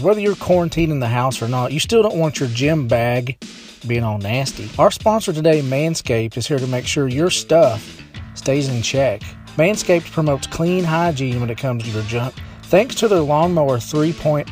Whether you're quarantined in the house or not, you still don't want your gym bag being all nasty. Our sponsor today, Manscaped, is here to make sure your stuff stays in check. Manscaped promotes clean hygiene when it comes to your junk thanks to their Lawnmower 3.0.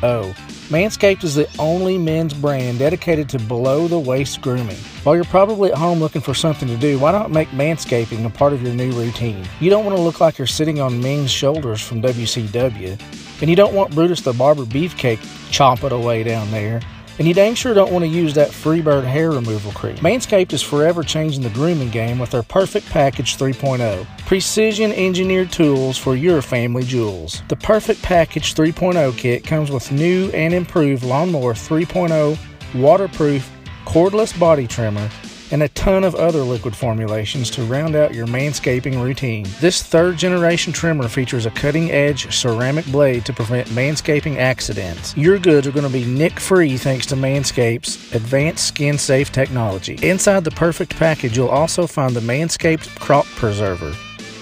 Manscaped is the only men's brand dedicated to below the waist grooming. While you're probably at home looking for something to do, why not make manscaping a part of your new routine? You don't want to look like you're sitting on Ming's shoulders from WCW, and you don't want Brutus the Barber Beefcake chomping away down there. And you dang sure don't want to use that Freebird hair removal cream. Manscaped is forever changing the grooming game with their Perfect Package 3.0. Precision engineered tools for your family jewels. The Perfect Package 3.0 kit comes with new and improved Lawnmower 3.0 waterproof cordless body trimmer and a ton of other liquid formulations to round out your manscaping routine. This third generation trimmer features a cutting edge ceramic blade to prevent manscaping accidents. Your goods are going to be nick free thanks to Manscaped's advanced skin safe technology. Inside the perfect package, you'll also find the Manscaped Crop Preserver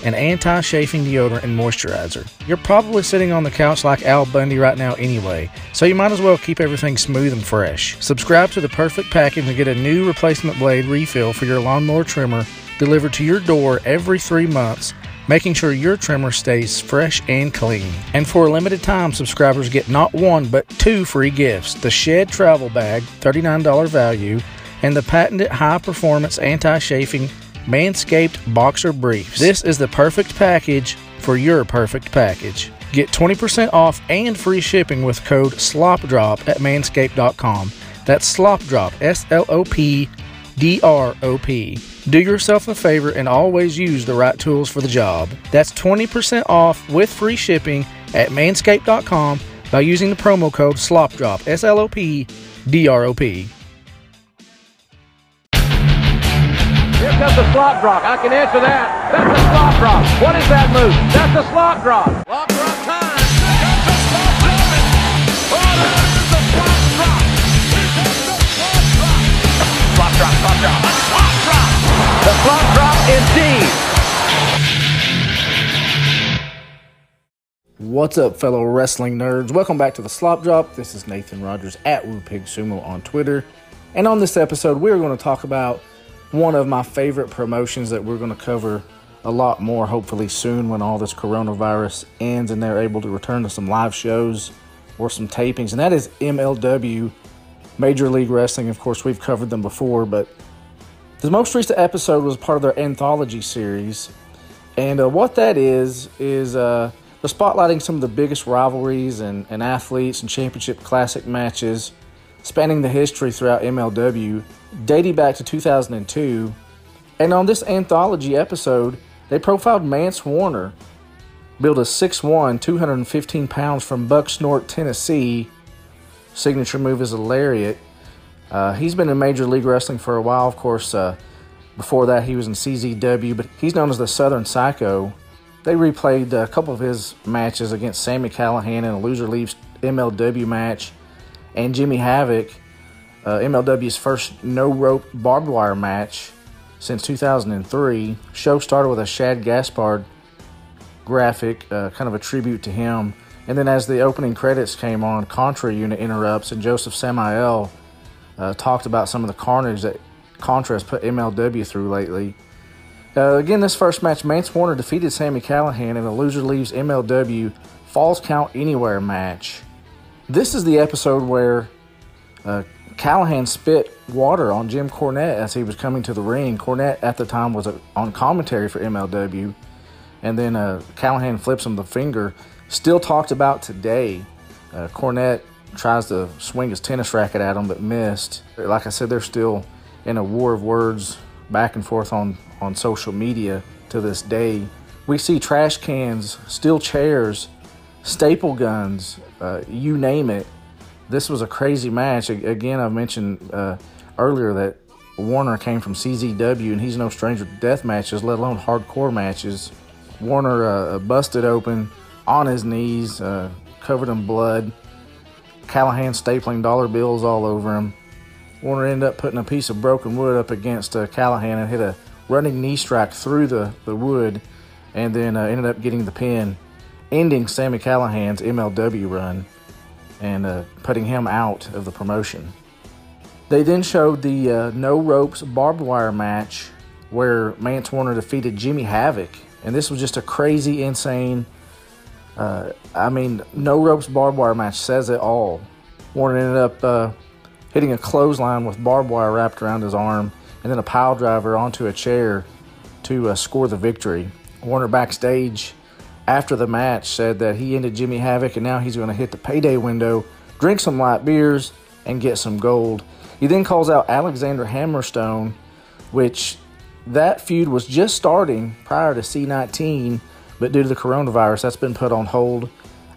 an anti chafing deodorant and moisturizer. You're probably sitting on the couch like Al Bundy right now anyway, so you might as well keep everything smooth and fresh. Subscribe to the perfect package and get a new replacement blade refill for your lawnmower trimmer delivered to your door every three months making sure your trimmer stays fresh and clean. And for a limited time, subscribers get not one but two free gifts the Shed Travel Bag, $39 value, and the patented high performance anti chafing Manscaped Boxer Briefs. This is the perfect package for your perfect package. Get 20% off and free shipping with code SLOPDROP at manscaped.com. That's SLOPDROP, S L O P D R O P. Do yourself a favor and always use the right tools for the job. That's 20% off with free shipping at manscaped.com by using the promo code SLOPDROP, S L O P D R O P. Here comes the slop drop. I can answer that. That's a slop drop. What is that move? That's a slop drop. Slop drop time. That's a slop drop. Oh, that is a slop drop. That's slop drop. Slop drop. A slop drop. The slop drop indeed. What's up, fellow wrestling nerds? Welcome back to the Slop Drop. This is Nathan Rogers at WooPig Sumo on Twitter. And on this episode, we're going to talk about one of my favorite promotions that we're going to cover a lot more hopefully soon when all this coronavirus ends and they're able to return to some live shows or some tapings, and that is MLW, Major League Wrestling. Of course, we've covered them before, but the most recent episode was part of their anthology series. And uh, what that is, is uh, they're spotlighting some of the biggest rivalries and, and athletes and championship classic matches spanning the history throughout MLW, dating back to 2002. And on this anthology episode, they profiled Mance Warner, billed a 6'1, 215 pounds from Bucksnort, Tennessee. Signature move is a lariat. Uh, he's been in Major League Wrestling for a while, of course. Uh, before that, he was in CZW, but he's known as the Southern Psycho. They replayed a couple of his matches against Sami Callihan in a loser leaves MLW match and Jimmy Havoc, uh, MLW's first no rope barbed wire match since 2003. Show started with a Shad Gaspard graphic, uh, kind of a tribute to him. And then as the opening credits came on, Contra Unit interrupts, and Josef Samael uh, talked about some of the carnage that Contra has put MLW through lately. Uh, again, this first match, Mance Warner defeated Sami Callihan in a loser leaves MLW Falls Count Anywhere match. This is the episode where uh, Callihan spit water on Jim Cornette as he was coming to the ring. Cornette at the time was uh, on commentary for MLW, and then uh, Callihan flips him the finger. Still talked about today. Uh, Cornette tries to swing his tennis racket at him, but missed. Like I said, they're still in a war of words back and forth on, on social media to this day. We see trash cans, steel chairs, staple guns, uh, you name it. This was a crazy match. Again, I mentioned uh, earlier that Warner came from CZW, and he's no stranger to death matches, let alone hardcore matches. Warner uh, busted open on his knees, uh, covered in blood. Callihan stapling dollar bills all over him. Warner ended up putting a piece of broken wood up against uh, Callihan and hit a running knee strike through the, the wood, and then uh, ended up getting the pin ending Sami Callihan's MLW run. and uh, putting him out of the promotion. They then showed the uh, no ropes barbed wire match where Mance Warner defeated Jimmy Havoc, and this was just a crazy, insane. Uh, I mean, no ropes barbed wire match says it all. Warner ended up uh, hitting a clothesline with barbed wire wrapped around his arm, and then a pile driver onto a chair to uh, score the victory. Warner backstage after the match said that he ended Jimmy Havoc and now he's going to hit the payday window, drink some light beers, and get some gold. He then calls out Alexander Hammerstone, which that feud was just starting prior to C19, but due to the coronavirus, that's been put on hold.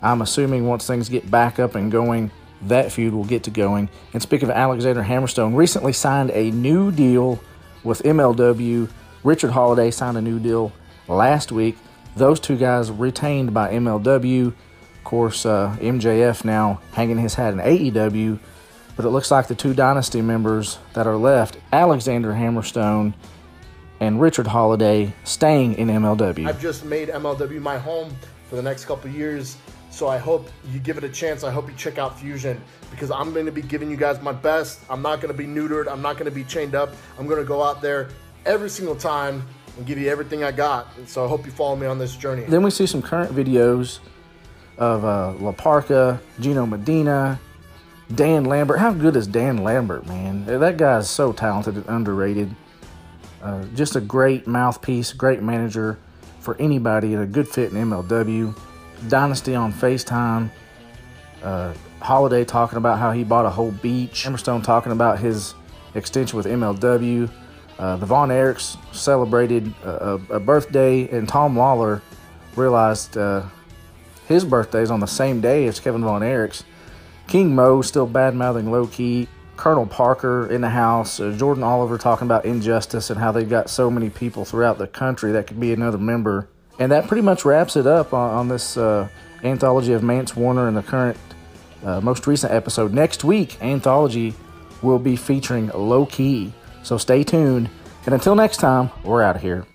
I'm assuming once things get back up and going, that feud will get to going. And speaking of Alexander Hammerstone, recently signed a new deal with MLW. Richard Holliday signed a new deal last week. Those two guys retained by MLW. Of course, uh, MJF now hanging his hat in AEW. But it looks like the two Dynasty members that are left, Alexander Hammerstone and Richard Holliday, staying in MLW. I've just made MLW my home for the next couple years. So I hope you give it a chance. I hope you check out Fusion because I'm going to be giving you guys my best. I'm not going to be neutered. I'm not going to be chained up. I'm going to go out there every single time and give you everything I got. And so I hope you follow me on this journey. Then we see some current videos of uh, La Parka, Gino Medina, Dan Lambert. How good is Dan Lambert, man? That guy is so talented and underrated. Uh, just a great mouthpiece, great manager for anybody and a good fit in MLW. Dynasty on FaceTime. Uh, Holliday talking about how he bought a whole beach. Hammerstone talking about his extension with MLW. Uh, the Von Erichs celebrated a, a, birthday, and Tom Lawlor realized uh, his birthday is on the same day as Kevin Von Erichs. King Mo still bad mouthing Low Ki. Colonel Parker in the house. Uh, Jordan Oliver talking about injustice and how they've got so many people throughout the country that could be another member. And that pretty much wraps it up on, on this uh, anthology of Mance Warner and the current, uh, most recent episode. Next week, anthology will be featuring Low Ki. So stay tuned. And until next time, we're out of here.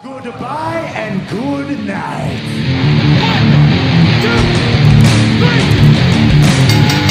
Goodbye and good night. One, two, three.